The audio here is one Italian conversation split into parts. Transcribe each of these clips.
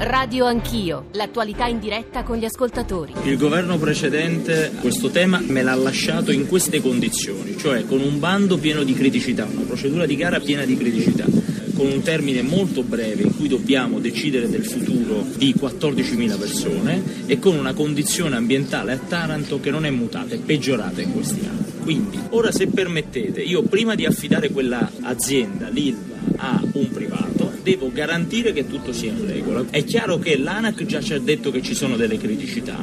Radio Anch'io, l'attualità in diretta con gli ascoltatori. Il governo precedente questo tema me l'ha lasciato in queste condizioni, cioè con un bando pieno di criticità, una procedura di gara piena di criticità, con un termine molto breve in cui dobbiamo decidere del futuro di 14.000 persone e con una condizione ambientale a Taranto che non è mutata, è peggiorata in questi anni. Quindi, ora se permettete, io prima di affidare quella azienda, l'ILVA, a un privato, devo garantire che tutto sia in regola. È chiaro che l'ANAC già ci ha detto che ci sono delle criticità.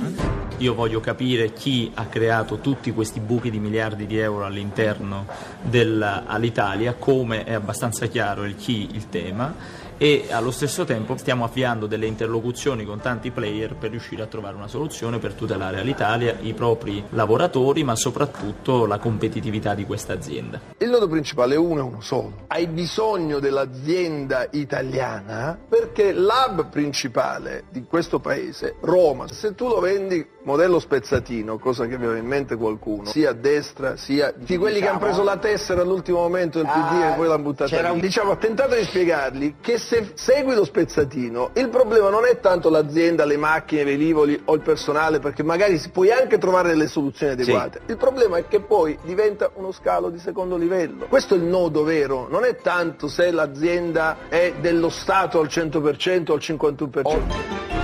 Io voglio capire chi ha creato tutti questi buchi di miliardi di euro all'interno dell'Italia, come è abbastanza chiaro il chi, il tema e allo stesso tempo stiamo avviando delle interlocuzioni con tanti player per riuscire a trovare una soluzione per tutelare all'Italia i propri lavoratori ma soprattutto la competitività di questa azienda. Il nodo principale è uno e uno solo. Hai bisogno dell'azienda italiana perché l'hub principale di questo paese, Roma, se tu lo vendi modello spezzatino, cosa che aveva in mente qualcuno, sia a destra sia di quelli diciamo, che hanno preso la tessera all'ultimo momento del PD ah, e poi l'hanno buttata lì. Diciamo, ha tentato di spiegargli che se segui lo spezzatino, il problema non è tanto l'azienda, le macchine, i velivoli o il personale, perché magari puoi anche trovare delle soluzioni adeguate. Sì. Il problema è che poi diventa uno scalo di secondo livello. Questo è il nodo vero, non è tanto se l'azienda è dello Stato al 100% o al 51%. Oh.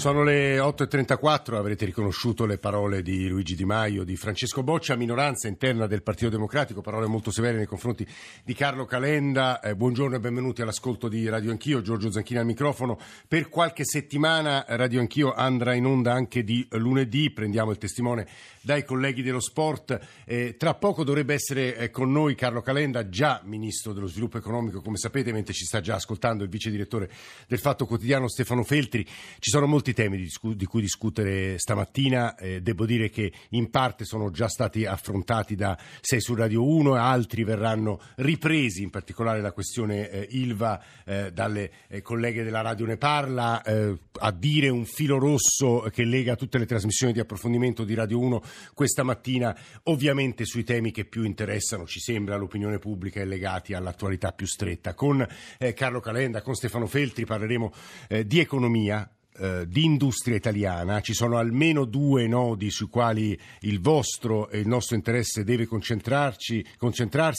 Sono le 8.34, avrete riconosciuto le parole di Luigi Di Maio, di Francesco Boccia, minoranza interna del Partito Democratico, parole molto severe nei confronti di Carlo Calenda. Eh, buongiorno e benvenuti all'ascolto di Radio Anch'io, Giorgio Zanchini al microfono. Per qualche settimana Radio Anch'io andrà in onda anche di lunedì, prendiamo il testimone dai colleghi dello sport. Eh, tra poco dovrebbe essere eh, con noi Carlo Calenda, già Ministro dello Sviluppo Economico, come sapete, mentre ci sta già ascoltando il Vice Direttore del Fatto Quotidiano Stefano Feltri. Ci sono molti temi di, di cui discutere stamattina. Eh, devo dire che in parte sono già stati affrontati da 6 su Radio 1 e altri verranno ripresi, in particolare la questione eh, Ilva eh, dalle eh, colleghe della Radio Ne Parla, a dire un filo rosso che lega tutte le trasmissioni di approfondimento di Radio 1 questa mattina, ovviamente sui temi che più interessano, ci sembra, l'opinione pubblica e legati all'attualità più stretta. Con eh, Carlo Calenda, con Stefano Feltri parleremo eh, di economia, eh, di industria italiana, ci sono almeno due nodi sui quali il vostro e il nostro interesse deve concentrarsi,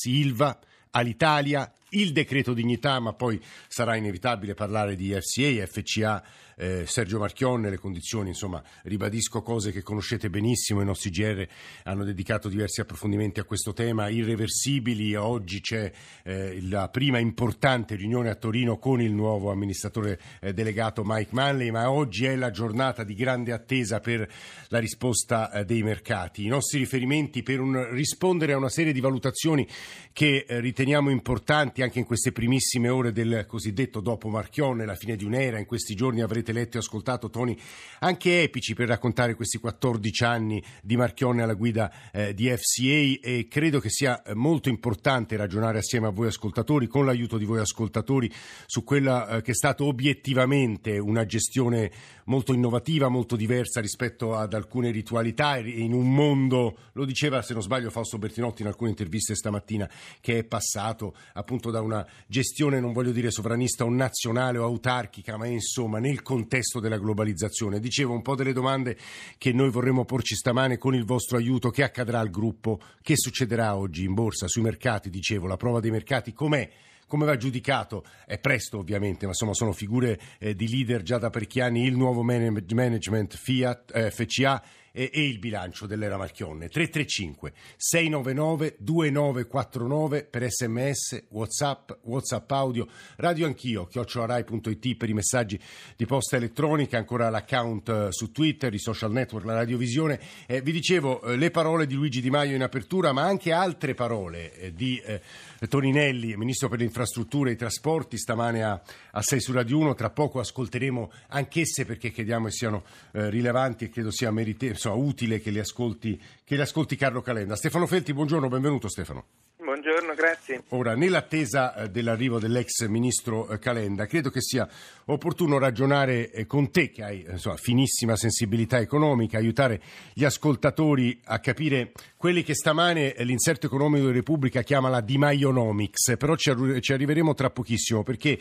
Ilva, all'Italia, il decreto dignità, ma poi sarà inevitabile parlare di FCA, FCA eh, Sergio Marchionne, le condizioni, insomma, ribadisco cose che conoscete benissimo, i nostri GR hanno dedicato diversi approfondimenti a questo tema, irreversibili, oggi c'è eh, la prima importante riunione a Torino con il nuovo amministratore eh, delegato Mike Manley, ma oggi è la giornata di grande attesa per la risposta eh, dei mercati. I nostri riferimenti per un, rispondere a una serie di valutazioni che eh, riteniamo importanti anche in queste primissime ore del cosiddetto dopo Marchionne, la fine di un'era, in questi giorni avrete letto e ascoltato toni anche epici per raccontare questi 14 anni di Marchionne alla guida eh, di FCA e credo che sia molto importante ragionare assieme a voi ascoltatori, con l'aiuto di voi ascoltatori, su quella eh, che è stata obiettivamente una gestione molto innovativa, molto diversa rispetto ad alcune ritualità in un mondo, lo diceva se non sbaglio Fausto Bertinotti in alcune interviste stamattina, che è passato appunto da una gestione, non voglio dire sovranista o nazionale o autarchica, ma insomma nel contesto della globalizzazione. Dicevo un po' delle domande che noi vorremmo porci stamane con il vostro aiuto. Che accadrà al gruppo? Che succederà oggi in borsa, sui mercati? Dicevo, la prova dei mercati com'è? come va giudicato? È presto ovviamente, ma insomma sono figure eh, di leader già da parecchi anni, il nuovo management Fiat, eh, FCA e, e il bilancio dell'era Marchionne. 335 699 2949 per sms, whatsapp, whatsapp audio, radio anch'io, chiocciolarai.it per i messaggi di posta elettronica, ancora l'account eh, su Twitter, i social network, la radiovisione. Eh, vi dicevo eh, le parole di Luigi Di Maio in apertura, ma anche altre parole eh, di eh, Toninelli, Ministro per le infrastrutture e i trasporti, stamane a, a 6 su Radio 1. Tra poco ascolteremo anch'esse perché crediamo che siano eh, rilevanti e credo sia meritevole insomma, utile che li, ascolti, che li ascolti Carlo Calenda. Stefano Felti, buongiorno, benvenuto Stefano. Buongiorno, grazie. Ora, nell'attesa eh, dell'arrivo dell'ex ministro eh, Calenda, credo che sia opportuno ragionare eh, con te, che hai insomma, finissima sensibilità economica, aiutare gli ascoltatori a capire quelli che stamane l'inserto economico di Repubblica chiama la Di Maionomics, però ci, arriveremo tra pochissimo perché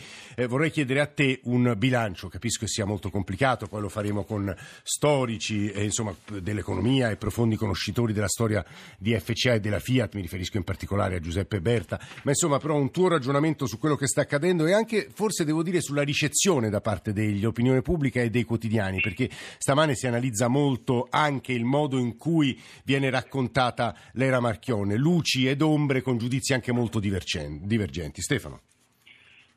vorrei chiedere a te un bilancio, capisco che sia molto complicato, poi lo faremo con storici insomma, dell'economia e profondi conoscitori della storia di FCA e della Fiat, mi riferisco in particolare a Giuseppe Berta, ma insomma però un tuo ragionamento su quello che sta accadendo e anche forse devo dire sulla ricezione da parte dell'opinione pubblica e dei quotidiani, perché stamane si analizza molto anche il modo in cui viene raccontata l'era Marchionne, luci ed ombre con giudizi anche molto divergenti. Stefano.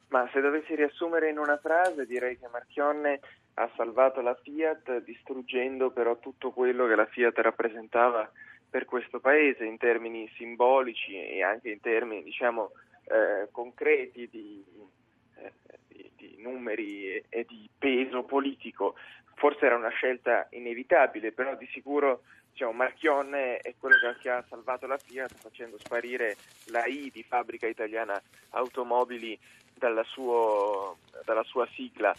Ma se dovessi riassumere in una frase direi che Marchionne ha salvato la Fiat distruggendo però tutto quello che la Fiat rappresentava per questo Paese in termini simbolici e anche in termini diciamo, eh, concreti di, eh, di, di, numeri e, e di peso politico. Forse era una scelta inevitabile, però di sicuro diciamo, Marchionne è quello che ha salvato la Fiat facendo sparire la I di fabbrica italiana automobili dalla, suo, dalla sua sigla.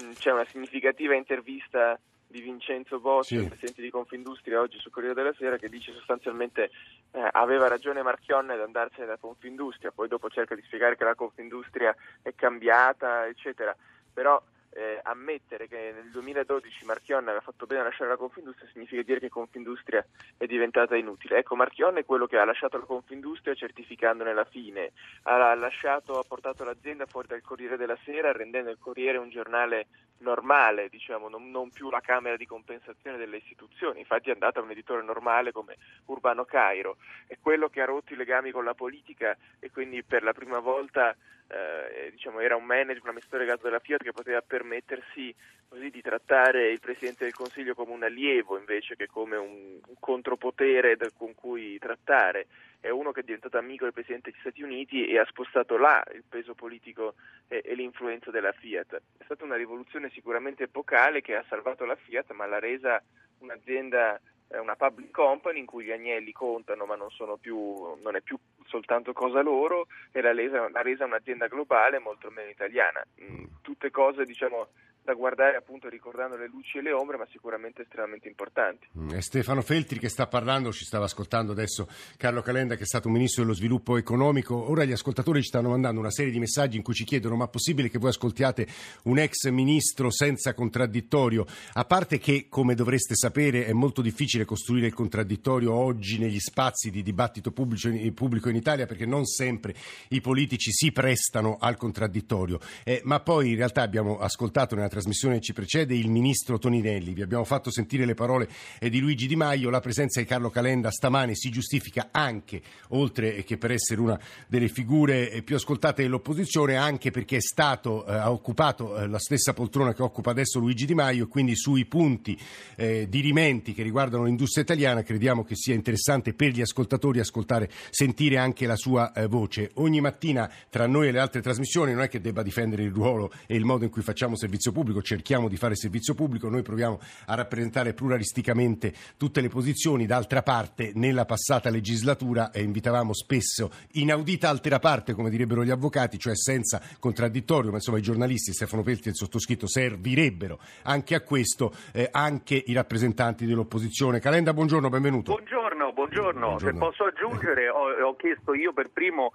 Mm, c'è una significativa intervista di Vincenzo Bossi, sì. presidente di Confindustria, oggi sul Corriere della Sera, che dice sostanzialmente eh, aveva ragione Marchionne ad andarsene da Confindustria, poi dopo cerca di spiegare che la Confindustria è cambiata, eccetera. Però eh, ammettere che nel 2012 Marchionne aveva fatto bene a lasciare la Confindustria significa dire che Confindustria è diventata inutile. Ecco, Marchionne è quello che ha lasciato la Confindustria certificandone la fine, ha, lasciato, ha portato l'azienda fuori dal Corriere della Sera rendendo il Corriere un giornale normale, diciamo, non, non più la Camera di compensazione delle istituzioni, infatti è andata a un editore normale come Urbano Cairo, è quello che ha rotto i legami con la politica e quindi per la prima volta eh, diciamo, era un manager, un amministratore legato della Fiat che poteva permettersi così, di trattare il Presidente del Consiglio come un allievo invece che come un, un contropotere con cui trattare. È uno che è diventato amico del Presidente degli Stati Uniti e ha spostato là il peso politico e, e l'influenza della Fiat. È stata una rivoluzione sicuramente epocale che ha salvato la Fiat ma l'ha resa un'azienda è una public company in cui gli agnelli contano ma non, più, non è più soltanto cosa loro e l'ha resa, l'ha resa un'azienda globale molto meno italiana. Mm, tutte cose diciamo da guardare appunto ricordando le luci e le ombre, ma sicuramente estremamente importanti. Mm, è Stefano Feltri che sta parlando, ci stava ascoltando adesso Carlo Calenda che è stato ministro dello sviluppo economico. Ora gli ascoltatori ci stanno mandando una serie di messaggi in cui ci chiedono ma è possibile che voi ascoltiate un ex ministro senza contraddittorio? A parte che, come dovreste sapere, è molto difficile costruire il contraddittorio oggi negli spazi di dibattito pubblico in Italia perché non sempre i politici si prestano al contraddittorio. Eh, ma poi in realtà abbiamo ascoltato nella trasmissione ci precede il ministro Toninelli. Vi abbiamo fatto sentire le parole di Luigi Di Maio. La presenza di Carlo Calenda stamane si giustifica anche, oltre che per essere una delle figure più ascoltate dell'opposizione, anche perché è stato, eh, ha occupato eh, la stessa poltrona che occupa adesso Luigi Di Maio quindi sui punti eh, dirimenti che riguardano l'industria italiana crediamo che sia interessante per gli ascoltatori ascoltare, sentire anche la sua eh, voce. Ogni mattina tra noi e le altre trasmissioni non è che debba difendere il ruolo e il modo in cui facciamo servizio pubblico pubblico, cerchiamo di fare servizio pubblico, noi proviamo a rappresentare pluralisticamente tutte le posizioni, d'altra parte nella passata legislatura eh, invitavamo spesso inaudita altera parte, come direbbero gli avvocati, cioè senza contraddittorio, ma insomma i giornalisti, Stefano Pelti e il sottoscritto servirebbero anche a questo eh, anche i rappresentanti dell'opposizione. Calenda, buongiorno, benvenuto. Buongiorno, buongiorno. buongiorno. Se posso aggiungere, ho, ho chiesto io per primo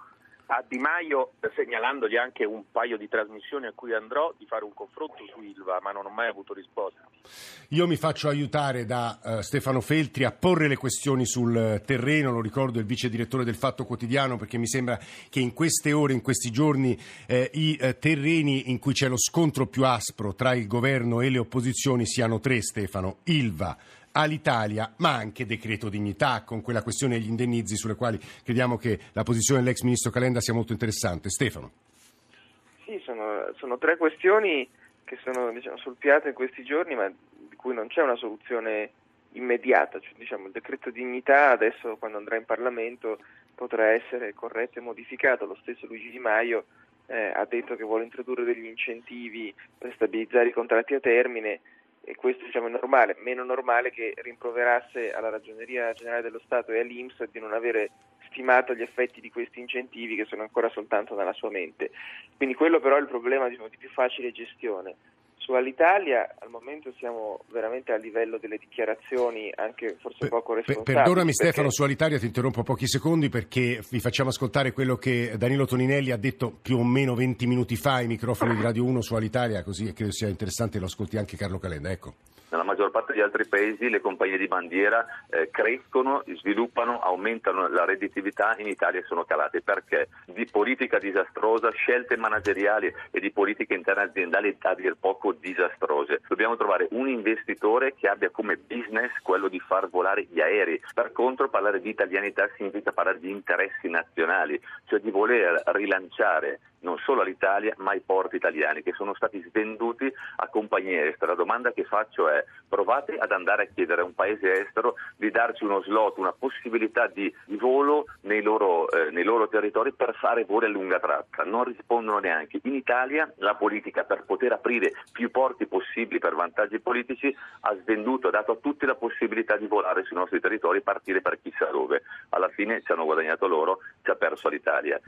a Di Maio, segnalandogli anche un paio di trasmissioni a cui andrò, di fare un confronto su Ilva, ma non ho mai avuto risposta. Io mi faccio aiutare da uh, Stefano Feltri a porre le questioni sul terreno, lo ricordo il vice direttore del Fatto Quotidiano, perché mi sembra che in queste ore, in questi giorni, eh, i eh, terreni in cui c'è lo scontro più aspro tra il governo e le opposizioni siano tre, Stefano. Ilva, all'Italia, ma anche decreto dignità, con quella questione degli indennizi sulle quali crediamo che la posizione dell'ex ministro Calenda sia molto interessante. Stefano. Sì, sono, sono tre questioni che sono diciamo, sul piatto in questi giorni, ma di cui non c'è una soluzione immediata. Cioè, diciamo, il decreto dignità adesso quando andrà in Parlamento potrà essere corretto e modificato. Lo stesso Luigi Di Maio eh, ha detto che vuole introdurre degli incentivi per stabilizzare i contratti a termine e questo diciamo, è normale, meno normale che rimproverasse alla Ragioneria Generale dello Stato e all'Inps di non avere stimato gli effetti di questi incentivi che sono ancora soltanto nella sua mente. Quindi quello però è il problema diciamo, di più facile gestione. Su Alitalia al momento siamo veramente a livello delle dichiarazioni anche forse poco responsabili. Perdonami perché... Stefano, su Alitalia ti interrompo pochi secondi perché vi facciamo ascoltare quello che Danilo Toninelli ha detto più o meno 20 minuti fa ai microfoni di Radio 1 su Alitalia, così credo sia interessante lo ascolti anche Carlo Calenda. Ecco nella maggior parte degli altri paesi le compagnie di bandiera eh, crescono, sviluppano, aumentano la redditività, in Italia sono calate perché di politica disastrosa, scelte manageriali e di politica interna aziendale a dir poco disastrose. Dobbiamo trovare un investitore che abbia come business quello di far volare gli aerei. Per contro parlare di italianità significa parlare di interessi nazionali, cioè di voler rilanciare non solo all'Italia ma ai porti italiani che sono stati svenduti a compagnie estere. La domanda che faccio è provate ad andare a chiedere a un paese estero di darci uno slot, una possibilità di, volo nei loro, eh, nei loro, territori per fare voli a lunga tratta. Non rispondono neanche. In Italia la politica per poter aprire più porti possibili per vantaggi politici ha svenduto, ha dato a tutti la possibilità di volare sui nostri territori e partire per chissà dove. Alla fine ci hanno guadagnato loro, ci ha perso l'Italia.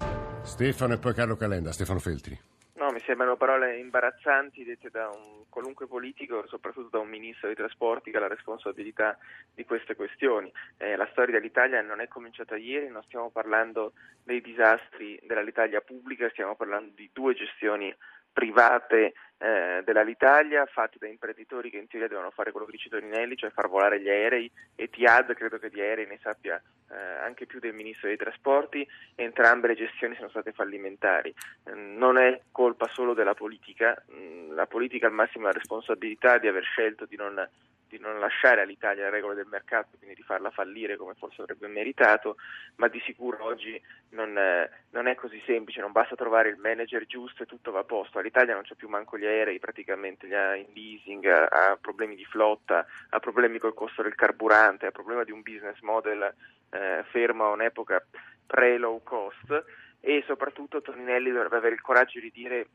Stefano e poi Carlo Calenda, Stefano Feltri. No, mi sembrano parole imbarazzanti dette da un qualunque politico, soprattutto da un ministro dei trasporti che ha la responsabilità di queste questioni. Eh, la storia dell'Italia non è cominciata ieri, non stiamo parlando dei disastri dell'Italia pubblica, stiamo parlando di due gestioni private eh, dell'Alitalia fatte da imprenditori che in teoria devono fare quello che dice Toninelli, cioè far volare gli aerei e Tiad credo che di aerei ne sappia eh, anche più del Ministro dei Trasporti, entrambe le gestioni sono state fallimentari. Eh, non è colpa solo della politica, mm, la politica ha al massimo la responsabilità di aver scelto di non di non lasciare all'Italia le regole del mercato, quindi di farla fallire come forse avrebbe meritato, ma di sicuro oggi non, eh, non, è così semplice, non basta trovare il manager giusto e tutto va a posto. All'Italia non c'è più manco gli aerei, praticamente li ha in leasing, ha, ha problemi di flotta, ha problemi col costo del carburante, ha problema di un business model eh, fermo a un'epoca pre-low cost e soprattutto Toninelli dovrebbe avere il coraggio di dire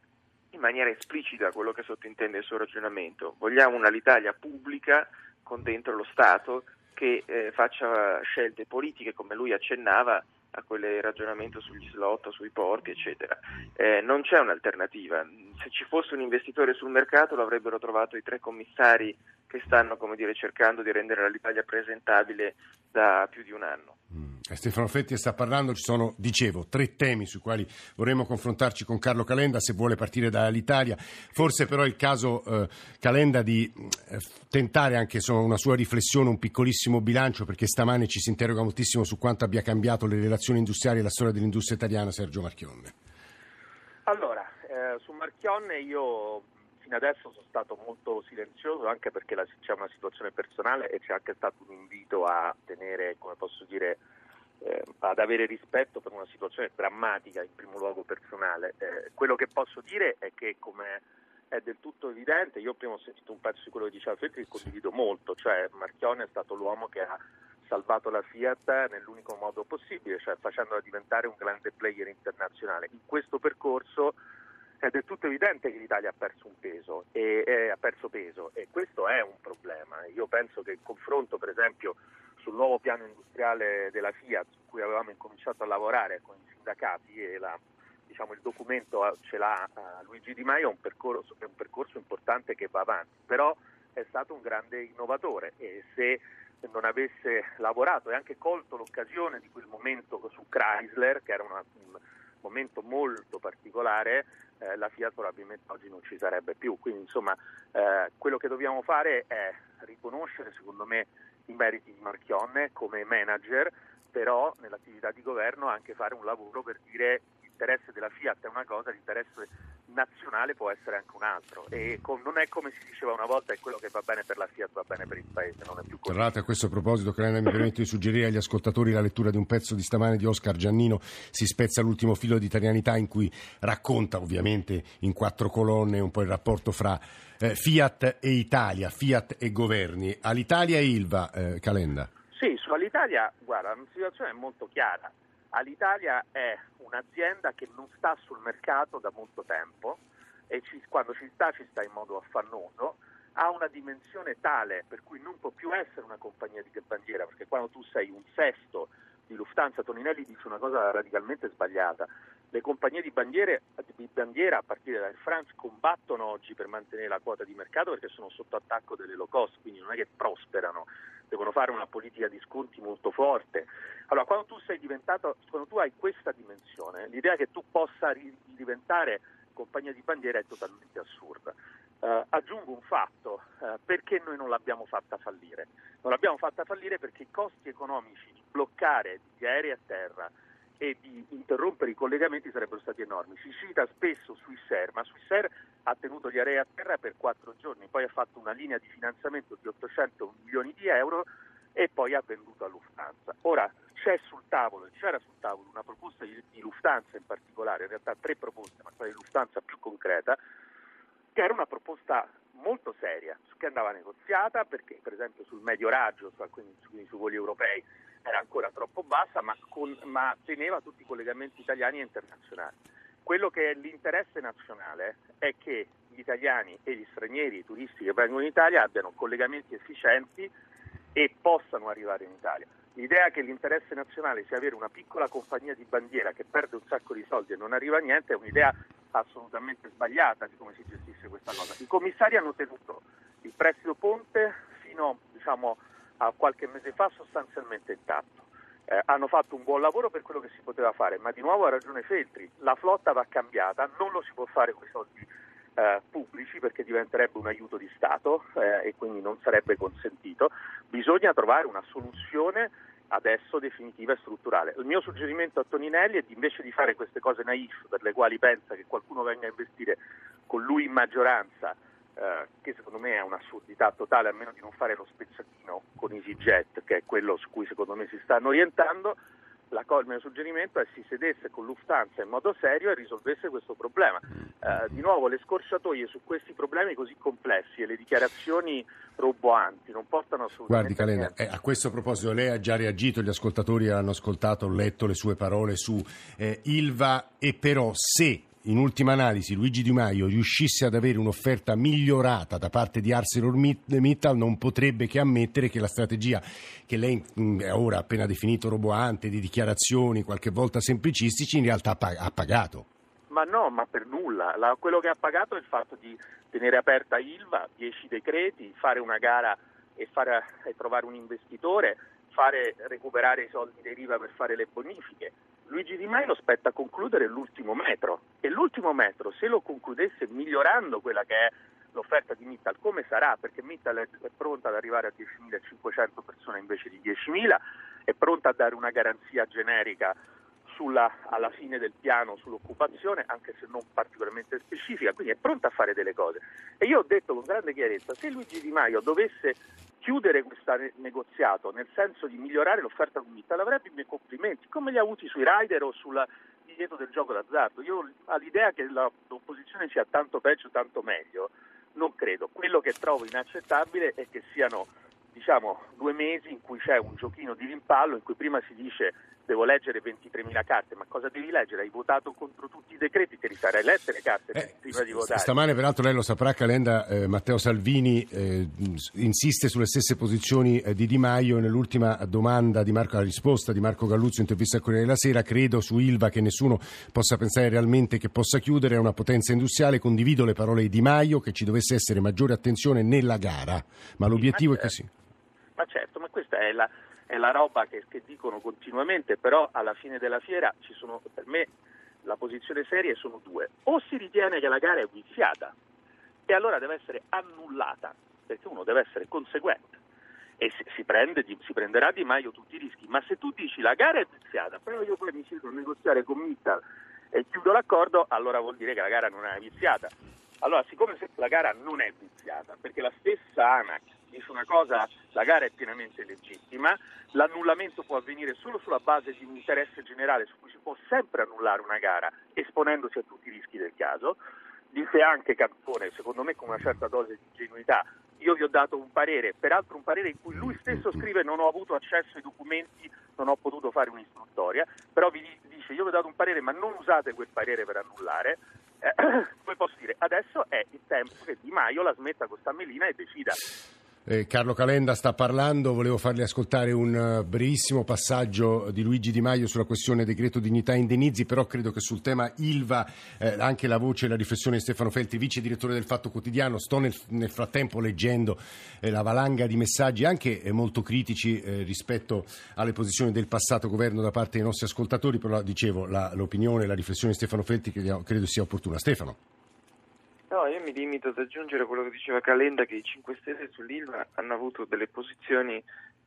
in maniera esplicita quello che sottintende il suo ragionamento. Vogliamo un'Alitalia pubblica con dentro lo Stato che eh, faccia scelte politiche, come lui accennava, a quel ragionamento sugli slot, sui porti, eccetera. Eh, non c'è un'alternativa. Se ci fosse un investitore sul mercato lo avrebbero trovato i tre commissari che stanno dire, cercando di rendere l'Italia presentabile da più di un anno. Mm. Stefano Fetti sta parlando, ci sono, dicevo, tre temi sui quali vorremmo confrontarci con Carlo Calenda, se vuole partire dall'Italia. Forse però è il caso eh, Calenda di eh, tentare anche insomma, una sua riflessione, un piccolissimo bilancio, perché stamane ci si interroga moltissimo su quanto abbia cambiato le relazioni industriali e la storia dell'industria italiana, Sergio Marchionne. Allora, eh, su Marchionne io fino adesso sono stato molto silenzioso anche perché la, c'è una situazione personale e c'è anche stato un invito a tenere, come posso dire, eh, ad avere rispetto per una situazione drammatica in primo luogo personale. Eh, quello che posso dire è che come è del tutto evidente, io prima ho sentito un pezzo di quello che diceva Feltri che condivido molto, cioè Marchione è stato l'uomo che ha salvato la Fiat nell'unico modo possibile, cioè facendola diventare un grande player internazionale. In questo percorso è del tutto evidente che l'Italia ha perso un peso e, e ha perso peso e questo è un problema. Io penso che il confronto, per esempio, sul nuovo piano industriale della Fiat su cui avevamo incominciato a lavorare con i sindacati e la, diciamo, il documento ce l'ha uh, Luigi Di Maio, è un, percorso, è un percorso importante che va avanti, però è stato un grande innovatore e se non avesse lavorato e anche colto l'occasione di quel momento su Chrysler, che era una, un momento molto particolare, eh, la Fiat probabilmente oggi non ci sarebbe più. Quindi insomma eh, quello che dobbiamo fare è riconoscere secondo me i meriti di Marchionne come manager, però nell'attività di governo anche fare un lavoro per dire l'interesse della Fiat è una cosa, l'interesse nazionale può essere anche un altro. E con, non è come si diceva una volta è quello che va bene per la Fiat va bene per il paese non è più così. Tra l'altro a questo proposito Calenda mi permette di suggerire agli ascoltatori la lettura di un pezzo di stamane di Oscar Giannino si spezza l'ultimo filo di italianità in cui racconta ovviamente in quattro colonne un po' il rapporto fra eh, Fiat e Italia Fiat e governi. all'Italia e Ilva eh, Calenda. Sì, su Alitalia, guarda, la situazione è molto chiara. Alitalia è un'azienda che non sta sul mercato da molto tempo e ci, quando ci sta ci sta in modo affannoso, ha una dimensione tale per cui non può più essere una compagnia di bandiera, perché quando tu sei un sesto di Lufthansa, Toninelli dice una cosa radicalmente sbagliata. Le compagnie di, bandiere, di bandiera a partire da Air France combattono oggi per mantenere la quota di mercato perché sono sotto attacco delle low cost, quindi non è che prosperano, devono fare una politica di sconti molto forte. Allora, quando tu quando tu hai questa dimensione, l'idea che tu possa diventare compagnia di bandiera è totalmente assurda. Uh, aggiungo un fatto, uh, perché noi non l'abbiamo fatta fallire? Non l'abbiamo fatta fallire perché i costi economici di bloccare gli aerei a terra e di interrompere i collegamenti sarebbero stati enormi. Si cita spesso Swissair, ma Swissair ha tenuto gli aerei a terra per quattro giorni, poi ha fatto una linea di finanziamento di 800 milioni di euro e poi ha venduto a Lufthansa. Ora c'è sul tavolo, c'era sul tavolo una proposta di, Lufthansa in particolare, in realtà tre proposte, ma quella di Lufthansa più concreta, che era una proposta molto seria, che andava negoziata perché per esempio sul medio raggio, quindi, quindi sui voli europei, era ancora troppo bassa, ma, con, ma, teneva tutti i collegamenti italiani e internazionali. Quello che è l'interesse nazionale è che gli italiani e gli stranieri, i turisti che vengono in Italia abbiano collegamenti efficienti e possano arrivare in Italia. L'idea che l'interesse nazionale sia avere una piccola compagnia di bandiera che perde un sacco di soldi e non arriva a niente è un'idea assolutamente sbagliata di come si gestisce questa cosa. I commissari hanno tenuto il prestito ponte fino diciamo, a qualche mese fa sostanzialmente intatto. Eh, hanno fatto un buon lavoro per quello che si poteva fare, ma di nuovo ha ragione Feltri, la flotta va cambiata, non lo si può fare con i soldi eh, pubblici perché diventerebbe un aiuto di Stato eh, e quindi non sarebbe consentito. Bisogna trovare una soluzione adesso definitiva e strutturale. Il mio suggerimento a Toninelli è di, invece di fare queste cose naif per le quali pensa che qualcuno venga a investire con lui in maggioranza, eh, che secondo me è un'assurdità totale, a meno di non fare lo spezzatino con EasyJet, che è quello su cui secondo me si stanno orientando, la, il mio suggerimento è si sedesse con Lufthansa in modo serio e risolvesse questo problema. Eh, di nuovo le scorciatoie su questi problemi così complessi e le dichiarazioni roboanti non portano assolutamente Guardi Calenda, eh, a questo proposito lei ha già reagito, gli ascoltatori hanno ascoltato, ho letto le sue parole su eh, Ilva e però se in ultima analisi Luigi Di Maio riuscisse ad avere un'offerta migliorata da parte di ArcelorMittal non potrebbe che ammettere che la strategia che lei mm, ora ha appena definito roboante, di dichiarazioni qualche volta semplicistici, in realtà ha pagato. Ma no, ma per nulla. La, quello che ha pagato è il fatto di tenere aperta Ilva, 10 decreti, fare una gara e, fare, e trovare un investitore, fare recuperare i soldi dei Riva per fare le bonifiche. Luigi Di Maio spetta concludere l'ultimo metro e l'ultimo metro se lo concludesse migliorando quella che è l'offerta di Mittal come sarà perché Mittal è pronta ad arrivare a 10.500 persone invece di 10.000 è pronta a dare una garanzia generica sulla, alla fine del piano sull'occupazione, anche se non particolarmente specifica, quindi è pronta a fare delle cose. E io ho detto con grande chiarezza, se Luigi Di Maio dovesse chiudere questo negoziato nel senso di migliorare l'offerta comunitaria avrebbe i miei complimenti, come li ha avuti sui rider o sul divieto del gioco d'azzardo. Io all'idea che l'opposizione sia tanto peggio, tanto meglio, non credo. Quello che trovo inaccettabile è che siano diciamo, due mesi in cui c'è un giochino di rimpallo in cui prima si dice devo leggere 23.000 carte, ma cosa devi leggere? Hai votato contro tutti i decreti, te li sarai lette le carte eh, prima di votare. Stamane peraltro lei lo saprà, Calenda, eh, Matteo Salvini eh, insiste sulle stesse posizioni eh, di Di Maio e nell'ultima domanda di Marco, la risposta di Marco Galluzzo, intervista a Corriere della Sera, credo su Ilva che nessuno possa pensare realmente che possa chiudere, è una potenza industriale, condivido le parole di Di Maio che ci dovesse essere maggiore attenzione nella gara, ma l'obiettivo ma è così. Ma certo, ma questa è la è la roba che, che, dicono continuamente, però alla fine della fiera ci sono, per me la posizione seria sono due. O si ritiene che la gara è viziata e allora deve essere annullata, perché uno deve essere conseguente e si, prende, si prenderà di Maio tutti i rischi, ma se tu dici la gara è viziata, però io poi mi siedo a negoziare con Mittal e chiudo l'accordo, allora vuol dire che la gara non è viziata. Allora, siccome la gara non è viziata, perché la stessa ANAC dice una cosa, la gara è pienamente legittima, l'annullamento può avvenire solo sulla base di un interesse generale su cui si può sempre annullare una gara esponendosi a tutti i rischi del caso. Dice anche Cantone, secondo me con una certa dose di ingenuità, io vi ho dato un parere, peraltro un parere in cui lui stesso scrive non ho avuto accesso ai documenti, non ho potuto fare un'istruttoria, però vi dice io vi ho dato un parere ma non usate quel parere per annullare, eh, poi posso dire? Adesso è il tempo che Di Maio la smetta con sta melina e decida Eh, Carlo Calenda sta parlando, volevo farle ascoltare un uh, brevissimo passaggio di Luigi Di Maio sulla questione decreto dignità e indennizi, però credo che sul tema ILVA eh, anche la voce e la riflessione di Stefano Felti, vice direttore del Fatto Quotidiano, sto nel, nel frattempo leggendo eh, la valanga di messaggi anche eh, molto critici eh, rispetto alle posizioni del passato governo da parte dei nostri ascoltatori, però dicevo la, l'opinione e la riflessione di Stefano Felti credo sia opportuna. Stefano. No, io mi limito ad aggiungere quello che diceva Calenda, che i 5 Stelle sull'ILVA hanno avuto delle posizioni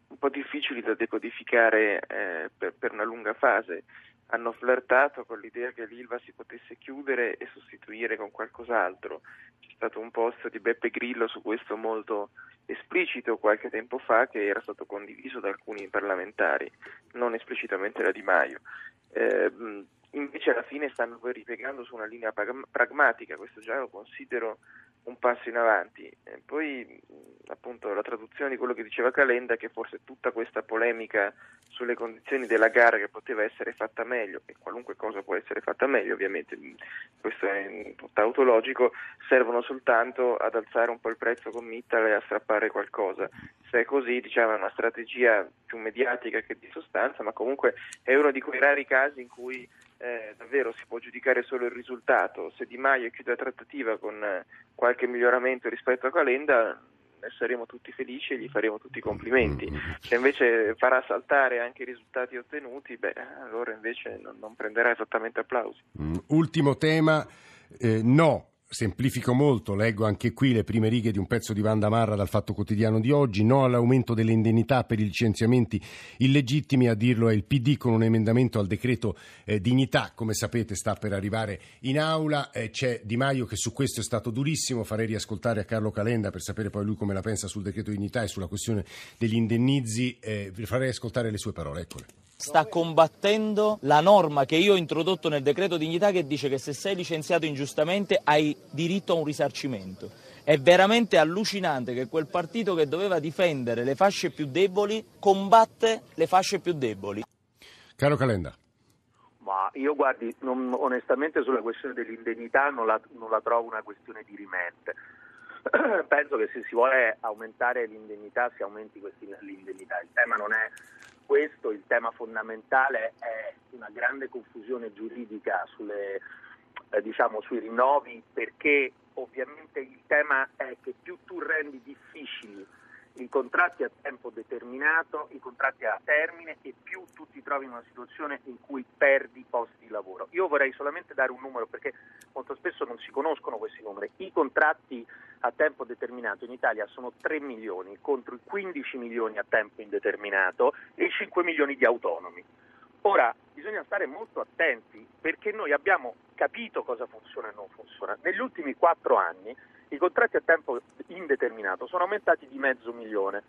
un po' difficili da decodificare eh, per, per, una lunga fase. Hanno flirtato con l'idea che l'ILVA si potesse chiudere e sostituire con qualcos'altro. C'è stato un post di Beppe Grillo su questo molto esplicito qualche tempo fa che era stato condiviso da alcuni parlamentari, non esplicitamente da Di Maio. Eh, invece alla fine stanno poi ripiegando su una linea pragmatica, questo già lo considero un passo in avanti. E poi appunto la traduzione di quello che diceva Calenda, che forse tutta questa polemica sulle condizioni della gara che poteva essere fatta meglio, e qualunque cosa può essere fatta meglio ovviamente, questo è tutto autologico, servono soltanto ad alzare un po' il prezzo con Mittal e a strappare qualcosa. Se è così diciamo è una strategia più mediatica che di sostanza, ma comunque è uno di quei rari casi in cui eh, davvero si può giudicare solo il risultato. Se Di Maio chiude la trattativa con eh, qualche miglioramento rispetto a Calenda, ne saremo tutti felici e gli faremo tutti i complimenti. Se invece farà saltare anche i risultati ottenuti, beh, allora invece non, non prenderà esattamente applausi. Mm, ultimo tema, eh, no Semplifico molto, leggo anche qui le prime righe di un pezzo di Vanda Marra dal Fatto Quotidiano di oggi. No all'aumento delle indennità per i licenziamenti illegittimi, a dirlo è il PD con un emendamento al decreto eh, dignità. Come sapete sta per arrivare in aula. Eh, c'è Di Maio che su questo è stato durissimo. Farei riascoltare a Carlo Calenda per sapere poi lui come la pensa sul decreto dignità e sulla questione degli indennizi. Eh, farei ascoltare le sue parole. Eccole sta combattendo la norma che io ho introdotto nel decreto dignità che dice che se sei licenziato ingiustamente hai diritto a un risarcimento. È veramente allucinante che quel partito che doveva difendere le fasce più deboli combatte le fasce più deboli. Caro Calenda. Ma io guardi, non, onestamente sulla questione dell'indennità non la, non la trovo una questione di rimente. Penso che se si vuole aumentare l'indennità si aumenti l'indennità. Il tema non è questo, il tema fondamentale è una grande confusione giuridica sulle, eh, diciamo, sui rinnovi perché ovviamente il tema è che più tu rendi difficili i contratti a tempo determinato, i contratti a termine e più tu ti trovi in una situazione in cui perdi posti di lavoro. Io vorrei solamente dare un numero perché molto spesso non si conoscono questi numeri. I contratti a tempo determinato in Italia sono 3 milioni contro i 15 milioni a tempo indeterminato e i 5 milioni di autonomi. Ora, bisogna stare molto attenti perché noi abbiamo capito cosa funziona e non funziona. Negli ultimi quattro anni i contratti a tempo indeterminato sono aumentati di mezzo milione,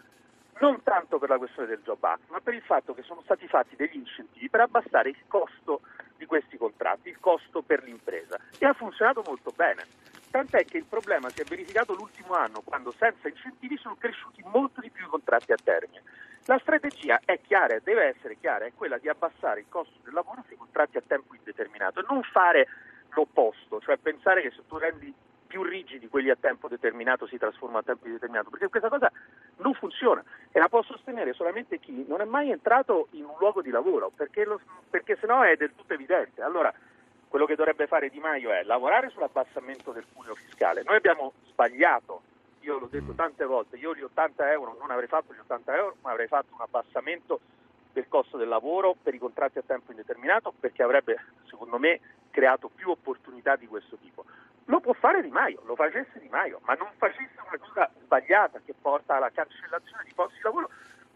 non tanto per la questione del Job Act, ma per il fatto che sono stati fatti degli incentivi per abbassare il costo di questi contratti, il costo per l'impresa. E ha funzionato molto bene. Tant'è che il problema si è verificato l'ultimo anno, quando senza incentivi sono cresciuti molto di più i contratti a termine. La strategia è chiara, deve essere chiara, è quella di abbassare il costo del lavoro sui contratti a tempo indeterminato e non fare l'opposto, cioè pensare che se tu rendi più rigidi quelli a tempo determinato si trasformano a tempo indeterminato, perché questa cosa non funziona e la può sostenere solamente chi non è mai entrato in un luogo di lavoro, perché, lo, perché sennò è del tutto evidente. Allora, quello che dovrebbe fare Di Maio è lavorare sull'abbassamento del cuneo fiscale. Noi abbiamo sbagliato, io l'ho detto tante volte, io gli 80 euro non avrei fatto gli 80 euro, ma avrei fatto un abbassamento del costo del lavoro per i contratti a tempo indeterminato perché avrebbe, secondo me, creato più opportunità di questo tipo. Lo può fare Di Maio, lo facesse Di Maio, ma non facesse una cosa sbagliata che porta alla cancellazione di posti di lavoro,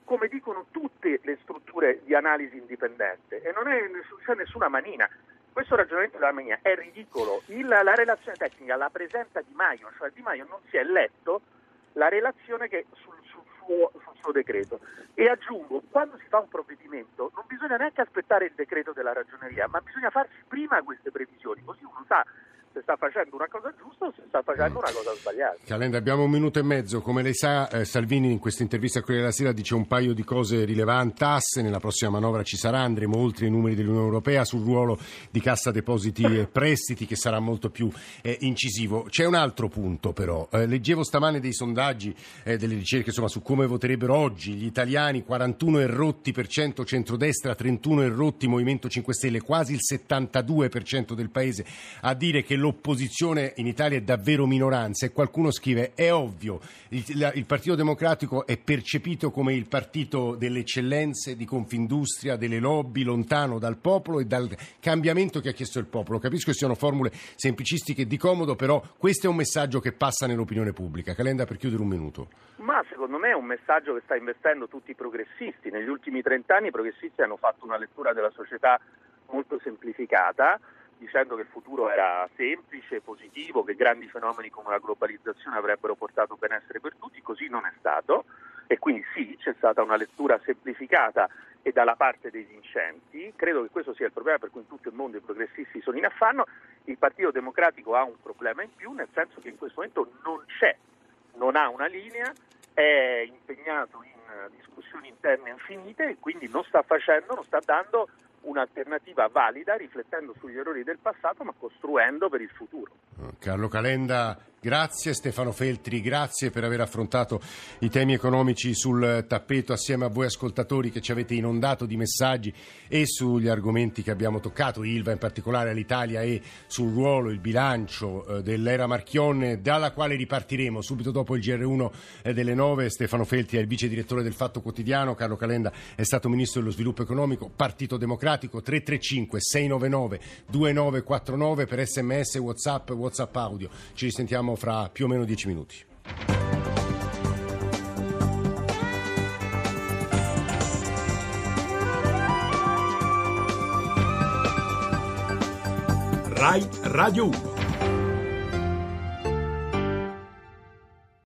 come dicono tutte le strutture di analisi indipendente, e non c'è nessuna manina. Questo ragionamento della mania è ridicolo. Il, la relazione tecnica la presenta Di Maio, cioè Di Maio non si è letto la relazione che sul, sul, suo, sul suo decreto. E aggiungo, quando si fa un provvedimento non bisogna neanche aspettare il decreto della ragioneria, ma bisogna farsi prima queste previsioni, così uno sa se sta facendo una cosa giusta o se sta facendo una cosa sbagliata. Calenda, abbiamo un minuto e mezzo. Come lei sa, eh, Salvini in questa intervista a Corriere della Sera dice un paio di cose rilevanti. Tasse, nella prossima manovra ci sarà, andremo oltre i numeri dell'Unione Europea sul ruolo di cassa depositi e prestiti che sarà molto più eh, incisivo. C'è un altro punto però. Eh, leggevo stamane dei sondaggi, eh, delle ricerche insomma, su come voterebbero oggi gli italiani, 41 errotti per cento centrodestra, 31 errotti Movimento 5 Stelle, quasi il 72% del paese a dire che l'opposizione in Italia è davvero minoranza e qualcuno scrive è ovvio, il, il Partito Democratico è percepito come il partito delle eccellenze, di Confindustria, delle lobby, lontano dal popolo e dal cambiamento che ha chiesto il popolo. Capisco che siano formule semplicistiche di comodo, però questo è un messaggio che passa nell'opinione pubblica. Calenda per chiudere un minuto. Ma secondo me è un messaggio che sta investendo tutti i progressisti. Negli ultimi trent'anni i progressisti hanno fatto una lettura della società molto semplificata dicendo che il futuro era semplice, positivo, che grandi fenomeni come la globalizzazione avrebbero portato benessere per tutti, così non è stato. E quindi sì, c'è stata una lettura semplificata e dalla parte dei vincenti, credo che questo sia il problema per cui in tutto il mondo i progressisti sono in affanno, il Partito Democratico ha un problema in più nel senso che in questo momento non c'è, non ha una linea, è impegnato in discussioni interne infinite e quindi non sta facendo, non sta dando un'alternativa valida riflettendo sugli errori del passato ma costruendo per il futuro. Carlo Calenda Grazie Stefano Feltri, grazie per aver affrontato i temi economici sul tappeto assieme a voi ascoltatori che ci avete inondato di messaggi e sugli argomenti che abbiamo toccato, Ilva in particolare all'Italia e sul ruolo, il bilancio eh, dell'era Marchionne, dalla quale ripartiremo subito dopo il GR1 eh, delle 9. Stefano Feltri è il vice direttore del Fatto Quotidiano, Carlo Calenda è stato ministro dello sviluppo economico, Partito Democratico 335 699 2949 per sms, whatsapp, whatsapp audio. Ci risentiamo fra più o meno dieci minuti. RAI Radio 1